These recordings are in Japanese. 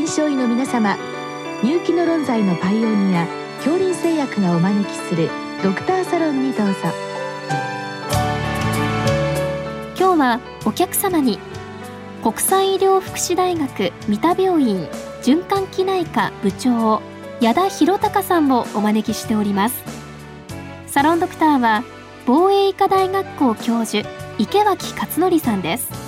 臨床医の皆様入気の論剤のパイオニア恐林製薬がお招きするドクターサロンにどうぞ。今日はお客様に国際医療福祉大学三田病院循環器内科部長矢田博隆さんをお招きしております。サロンドクターは防衛医科大学校教授池脇勝則さんです。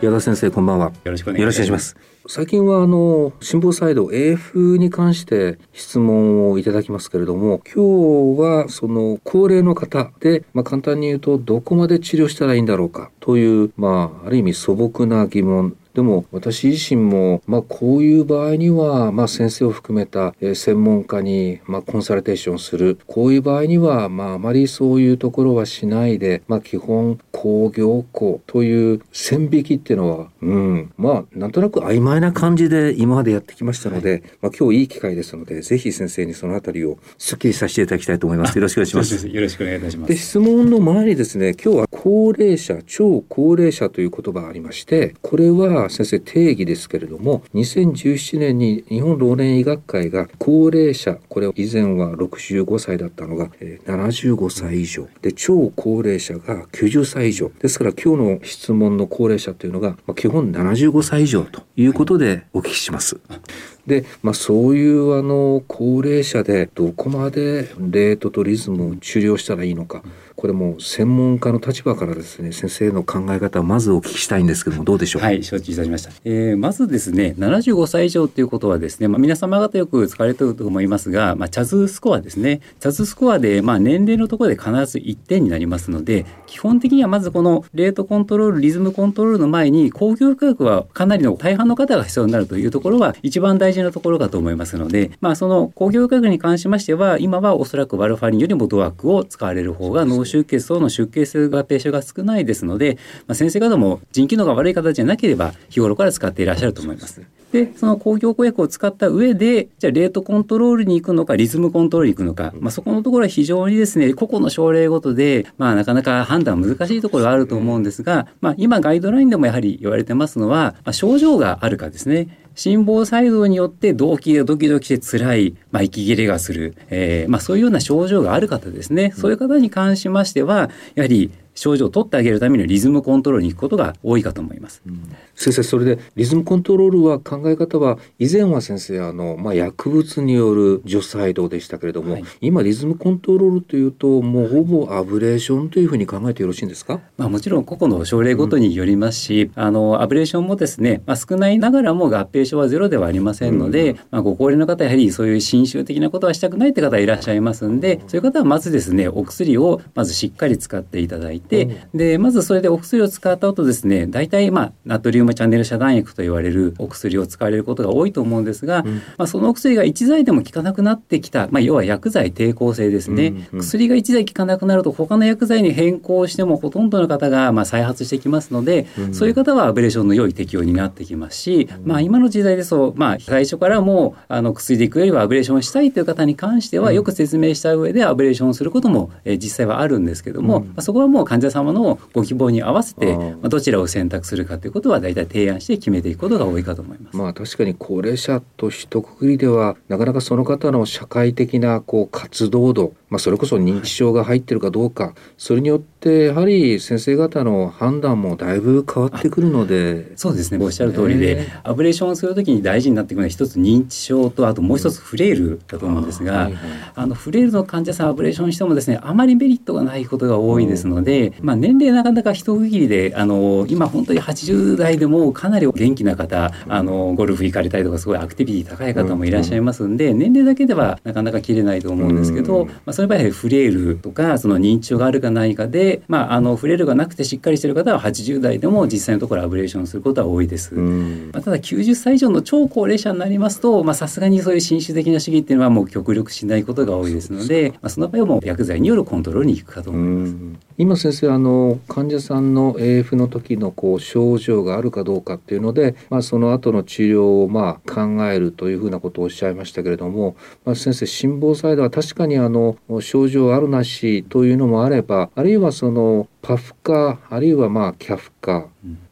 矢田先生こんばんは。よろしくお願いします。最近はあの辛抱サイド AF に関して質問をいただきますけれども今日はその高齢の方で、まあ、簡単に言うとどこまで治療したらいいんだろうかというまあある意味素朴な疑問でも私自身も、まあ、こういう場合には、まあ、先生を含めた、えー、専門家に、まあ、コンサルテーションするこういう場合には、まあ、あまりそういうところはしないで、まあ、基本工業校という線引きっていうのは、うん、まあなんとなく曖昧な感じで今までやってきましたので、はい、まあ、今日いい機会ですのでぜひ先生にそのあたりをすっきりさせていただきたいと思います。よろしくお願いします。よろしくお願いいたします。で質問の前にですね今日は高齢者超高齢者という言葉がありましてこれは先生定義ですけれども2017年に日本老年医学会が高齢者これ以前は65歳だったのが、えー、75歳以上で超高齢者が90歳以上ですから今日の質問の高齢者というのが、基本75歳以上ということでお聞きします。で、まあ、そういうあの高齢者でどこまでレートとリズムを治療したらいいのか。これも専門家の立場からですね先生の考え方をまずお聞きしたいんですけどもどうでしょう？はい承知いたしました、えー、まずですね75歳以上ということはですね、まあ、皆様方よく使われてると思いますが、まあ、チャズスコアですね。チャズスコアで、まあ、年齢のところで必ず1点になりますので基本的にはまずこのレートコントロールリズムコントロールの前に工業科学はかなりの大半の方が必要になるというところは一番大事なところかと思いますので、まあ、その工業科学に関しましては今はおそらくワルファリンよりもドワークを使われる方が脳出血等の出血性合併症が少ないですので、まあ、先生方も腎機能が悪い方じゃなければ日頃から使っていらっしゃると思います。でその公共公約を使った上でじゃあレートコントロールに行くのかリズムコントロールに行くのか、まあ、そこのところは非常にですね個々の症例ごとで、まあ、なかなか判断難しいところがあると思うんですが、まあ、今ガイドラインでもやはり言われてますのは、まあ、症状があるかですね心房細動によって動悸がドキドキして辛い、まあ、息切れがする、えーまあ、そういうような症状がある方ですね、そういう方に関しましてはやはり症状を取ってあげるためにリズムコントロールに行くことが多いかと思います。うん、先生それでリズムコントロールは考え方は以前は先生あの、まあ、薬物による除細動でしたけれども、はい、今リズムコントロールというともうほぼアブレーションというふうに考えてよろしいんですか、まあ、もちろん個々の症例ごとによりますし、うん、あのアブレーションもですね、まあ、少ないながらも合併症はゼロではありませんので、うん、まあ、ご高齢の方やはりそういう侵襲的なことはしたくないって方いらっしゃいますんでそういう方はまずですねお薬をまずしっかり使っていただいて、でまずそれでお薬を使った後ですね大体まあナトリウムチャンネル遮断薬と言われるお薬を使われることが多いと思うんですが、うん、まあ、そのお薬が一剤でも効かなくなってきた、まあ、要は薬剤抵抗性ですね、うんうん、薬が一剤効かなくなると他の薬剤に変更してもほとんどの方がまあ再発してきますので、うん、そういう方はアブレーションの良い適用になってきますし、まあ、今の時代ですと、まあ、最初からもうあの薬でいくよりはアブレーションしたいという方に関してはよく説明した上でアブレーションすることも、えー、実際はあるんですけども、まあ、そこはもう患者様のご希望に合わせて、まあ、どちらを選択するかということは大体提案して決めていくことが多いかと思います。まあ確かに高齢者と一括りではなかなかその方の社会的なこう活動度、まあ、それこそ認知症が入ってるかどうかそれによってやはり先生方の判断もだいぶ変わってくるので。そうですね。おっしゃる通りで、アブレーションをするときに大事になってくるのは一つ認知症とあともう一つフレイルだと思うんですが、ああのフレイルの患者さんアブレーションしてもですねあまりメリットがないことが多いですので、まあ、年齢なかなか一区切りであの今本当に80代でもかなり元気な方あのゴルフ行かれたりとかすごいアクティビティ高い方もいらっしゃいますんで、年齢だけではなかなか切れないと思うんですけど、まあ、その場合フレイルとかその認知症があるかないかで、まあ、あのフレイルがなくてしっかりしてる方は80代でも実際のところアブレーションすることは多いです。まあ、ただ90歳以上の超高齢者になりますとさすがにそういう侵襲的な主義っていうのはもう極力しないことが多いですので、まあ、その場合はもう薬剤によるコントロールに行くかと思います。今先生あの患者さんの AF の時のこう症状があるかどうかっていうので、まあ、その後の治療をまあ考えるというふうなことをおっしゃいましたけれども、まあ、先生心房細動は確かにあの症状あるなしというのもあればあるいはそのパフかあるいはまあキャフ化。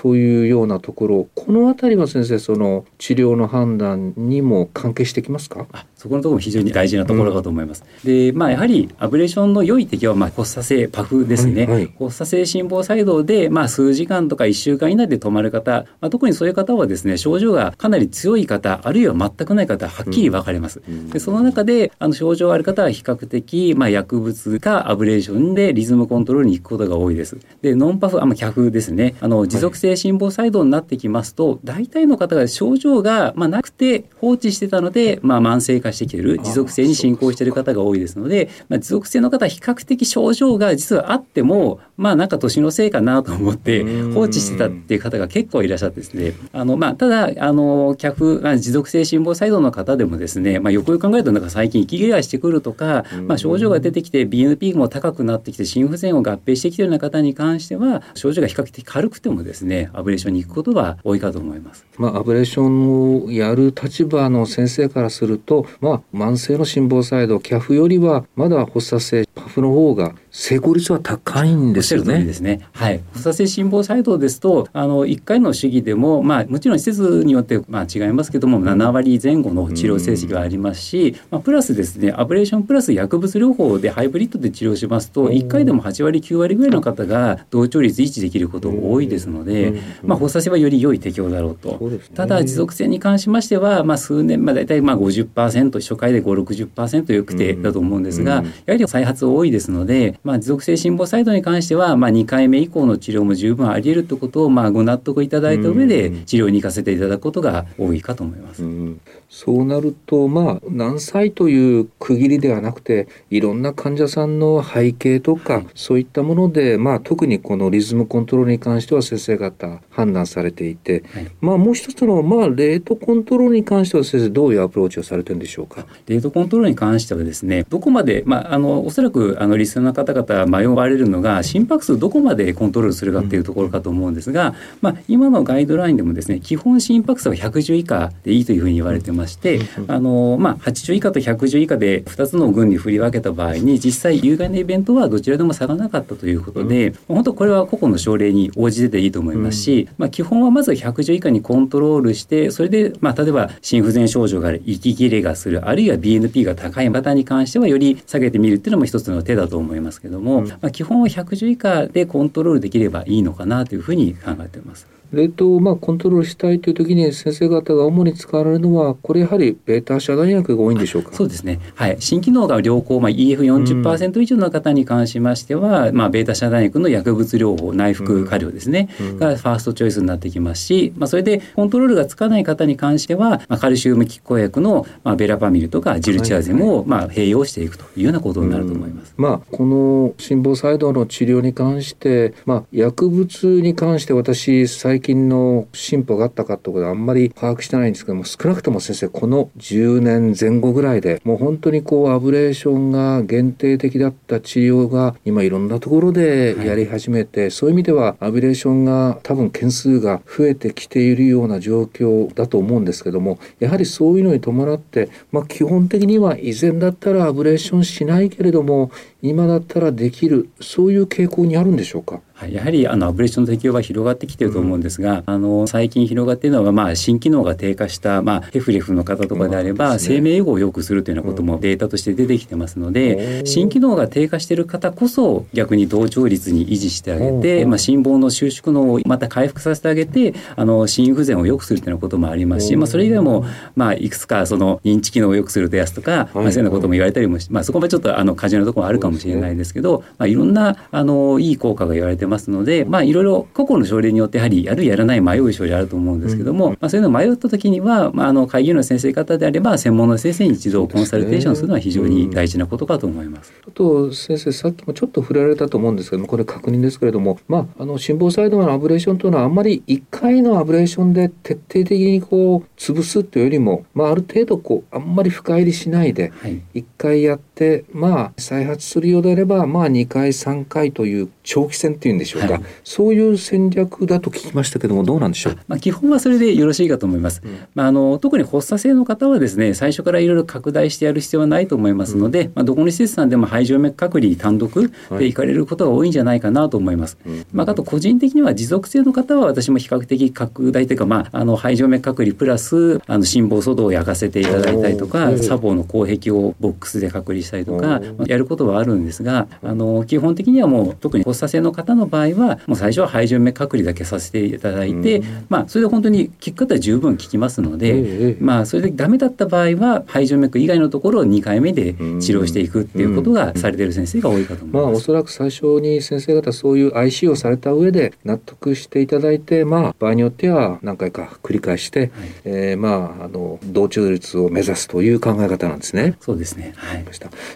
というようなところこの辺りは先生その治療の判断にも関係してきますか？そこのところも非常に大事なところかと思います。うん、でまあやはりアブレーションの良い適はまあ発作性パフですね、はい。はい、発作性心房細動でまあ数時間とか1週間以内で止まる方、まあ、特にそういう方はですね症状がかなり強い方あるいは全くない方はっきり分かれます。うん、でその中であの症状がある方は比較的まあ薬物かアブレーションでリズムコントロールに行くことが多いです。でノンパフあまあキャフですね。あの持続性心房細動になってきますと、はい、大体の方が症状がまあなくて放置してたのでまあ慢性化してきている持続続性に進行している方が多いですので、まあ、持続性の方は比較的症状が実はあっても、まあなんか年のせいかなと思って放置してたっていう方が結構いらっしゃってですね、あのまあただ、あの、客、持続性心房細動の方でもですね、まあよくよく考えるとなんか最近息切れがしてくるとか、まあ症状が出てきて BNP も高くなってきて心不全を合併してきているような方に関しては、症状が比較的軽くてもですね、アブレーションに行くことが多いかと思います。まあアブレーションをやる立場の先生からすると、まあ慢性の心房細動ど CAF よりはまだ発作性パフの方が成功率は高いんですよね。ですね。はい。発作性心房細動ですと、あの1回の主義でも、まあもちろん施設によってまあ違いますけども、7割前後の治療成績がありますし、まあプラスですね、アブレーションプラス薬物療法でハイブリッドで治療しますと、1回でも8割9割ぐらいの方が同調率維持できること多いですので、まあ発作性はより良い適応だろうと。ただ持続性に関しましては、まあ数年まあ大体まあ50%初回で5、60%よくてだと思うんですが、やはり再発多いですので、まあ、持続性心房細動に関しては、まあ、2回目以降の治療も十分あり得るということを、まあ、ご納得いただいた上で治療に行かせていただくことが多いかと思います。うんそうなるとまあ何歳という区切りではなくていろんな患者さんの背景とか、はい、そういったもので、まあ、特にこのリズムコントロールに関しては先生方判断されていて、はい、まあもう一つの、まあ、レートコントロールに関しては先生どういうアプローチをされてるんでしょうか？レートコントロールに関してはですねどこまで、まあ、あのおそらくあのリスナーの方々迷われるのが心拍数どこまでコントロールするかっていうところかと思うんですが、まあ、今のガイドラインでもですね基本心拍数は110以下でいいというふうに言われてまして、あのまあ、80以下と110以下で2つの群に振り分けた場合に実際有害なイベントはどちらでも差がなかったということで、本当これは個々の症例に応じてていいと思いますし、まあ、基本はまず110以下にコントロールしてそれで、まあ、例えば心不全症状がある息切れがするあるいは BNP が高い方に関してはより下げてみるっていうのも一つの手だと思いますけども、まあ、基本は110以下でコントロールできればいいのかなというふうに考えています。冷凍をまあコントロールしたいという時に先生方が主に使われるのはこれやはりベータ遮断薬が多いんでしょうか？そうですね、はい、心機能が良好、まあ、EF40% 以上の方に関しましては、うん、まあ、ベータ遮断薬の薬物療法内服加療ですね、うん、がファーストチョイスになってきますし、まあ、それでコントロールがつかない方に関しては、まあ、カルシウム拮抗薬の、まあ、ベラパミルとかジルチアゼムを、まあ、併用していくというようなことになると思います。うん、まあ、この心房細動の治療に関して、まあ、薬物に関して私最近の進歩があったかってことはあんまり把握してないんですけども少なくとも先生この10年前後ぐらいでもう本当にこうアブレーションが限定的だった治療が今いろんなところでやり始めて、はい、そういう意味ではアブレーションが多分件数が増えてきているような状況だと思うんですけどもやはりそういうのに伴って、まあ、基本的には以前だったらアブレーションしないけれども今だったらできるそういう傾向にあるんでしょうか？はい、やはりあのアブレーションの適用は広がってきてると思うんですが、うん、あの最近広がっているのは、まあ、心機能が低下した、まあ、ヘフレフの方とかであれば、うん、生命予後を良くするというようなこともデータとして出てきてますので、うん、心機能が低下している方こそ逆に同調率に維持してあげて、まあ、心房の収縮能をまた回復させてあげてあの心不全を良くするというようなこともありますし、まあ、それ以外も、まあ、いくつかその認知機能を良くするとやつとか、まあ、そういうようなことも言われたりもし、まあ、そこもちょっとあの過剰なところもあるかもしれないですけど、まあ、いろんなあのいい効果が言われてますので、まあいろいろ個々の症例によってやはりやるやらない迷う症例あると思うんですけども、うん、まあ、そういうのを迷った時には、まあ、あの会議の先生方であれば専門の先生に一度コンサルテーションするのは非常に大事なことかと思います。あと先生さっきもちょっと触れられたと思うんですけどもこれ確認ですけれども、まあ、あの心房細動のアブレーションというのはあんまり1回のアブレーションで徹底的にこう潰すというよりも、まあ、ある程度こうあんまり深入りしないで1回やって、まあ、再発するするようであれば、まあ、2回3回という長期戦っていうんでしょうか、はい。そういう戦略だと聞きましたけどもどうなんでしょう。まあ、基本はそれでよろしいかと思います。うん。まあ、あの特に発作性の方はですね最初からいろいろ拡大してやる必要はないと思いますので、まあ、どこの施設さんでも肺静脈隔離単独で行かれることが多いんじゃないかなと思います。うん。まあ、あと個人的には持続性の方は私も比較的拡大というか、まあ、あの肺静脈隔離プラスあの心房粗動を焼かせていただいたりとか砂防の口壁をボックスで隔離したりとかまあやることはあるんですがあの基本的にはもう特に発作性の方の場合はもう最初は肺静脈隔離だけさせていただいて、うんまあ、それで本当に効く方は十分効きますので、ええまあ、それでダメだった場合は肺静脈以外のところを2回目で治療していくっていうことがされている先生が多いかとまあ思います。おそらく最初に先生方そういう IC をされた上で納得していただいてまあ場合によっては何回か繰り返して、はいえーまああの同調率を目指すという考え方なんですね。そうですね。はい。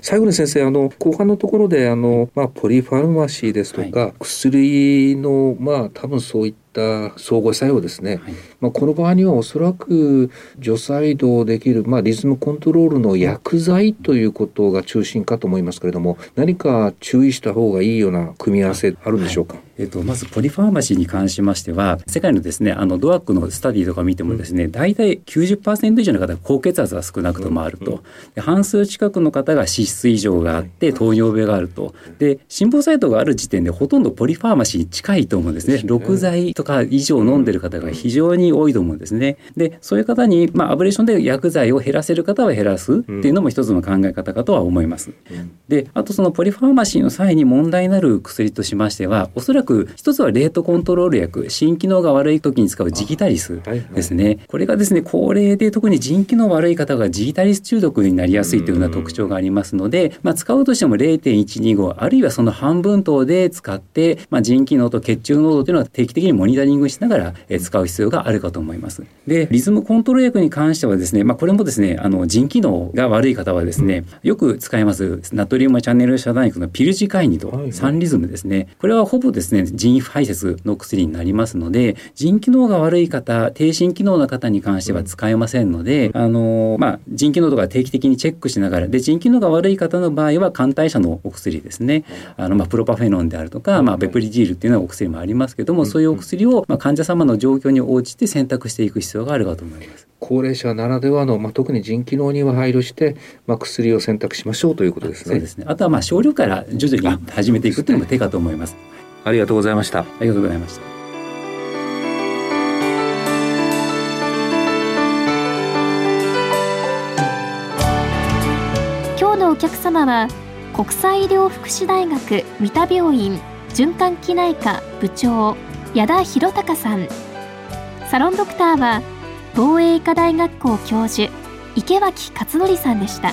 最後に先生あの後半のところであの、まあ、ポリファルマシーですとか、薬のまあ多分そういった相互作用ですね、はい。まあ、この場合にはおそらく除細動できる、まあ、リズムコントロールの薬剤ということが中心かと思いますけれども何か注意した方がいいような組み合わせあるんでしょうか、えっと、まずポリファーマシーに関しましては世界のですねあのドアックのスタディとか見てもですね、大体90%以上の方が高血圧が少なくともあると、うん。うんで半数近くの方が脂質異常があって糖尿病があると。で心房細動がある時点でほとんどポリファーマシーに近いと思うんですね。そうですね。6剤とか以上飲んでる方が非常に多いと思うんですね。でそういう方に、まあ、アブレーションで薬剤を減らせる方は減らすっていうのも一つの考え方かとは思います。うんであとそのポリファーマシーの際に問題になる薬としましてはおそらく一つはレートコントロール薬心機能が悪い時に使うジギタリスはい。はい。ですね、これがですね高齢で特に腎機能悪い方がジギタリス中毒になりやすいというような特徴がありますので、まあ、使うとしても0.125あるいはその半分等で使って、まあ、腎機能と血中濃度というのは定期的にモニタリングしながらえー使う必要があるかと思います。でリズムコントロール薬に関してはですね、まあ、これもですねあの腎機能が悪い方はですねよく使います。ナトリウムチャンネル遮断薬のピルジカイニとサンリズムですね。これはほぼですね腎排泄の薬になりますので腎機能が悪い方低心機能の方に関しては使えませんので、あのまあ腎機能とか定期的にチェックしながらで腎機能が悪い方の場合は肝代謝のお薬ですね。あのまあプロパフェノンであるとか、まあ、ベプリジールっていうのはお薬もありますけども、そういうお薬を、まあ、患者様の状況に応じて選択していく必要があるかと思います。高齢者ならではの、まあ、特に腎機能には配慮して、まあ、薬を選択しましょうということですねそうですね。あとはまあ少量から徐々に始めていくというのも手かと思います。ありがとうございましたありがとうございました。今日のお客様は国際医療福祉大学三田病院循環器内科部長矢田博隆さん。サロンドクターは防衛医科大学校教授池脇勝則さんでした。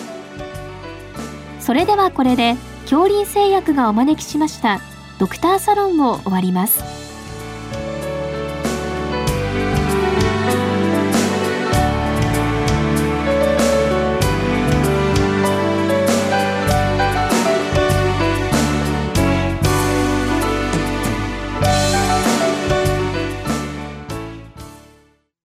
それではこれで恐林製薬がお招きしましたドクターサロンを終わります。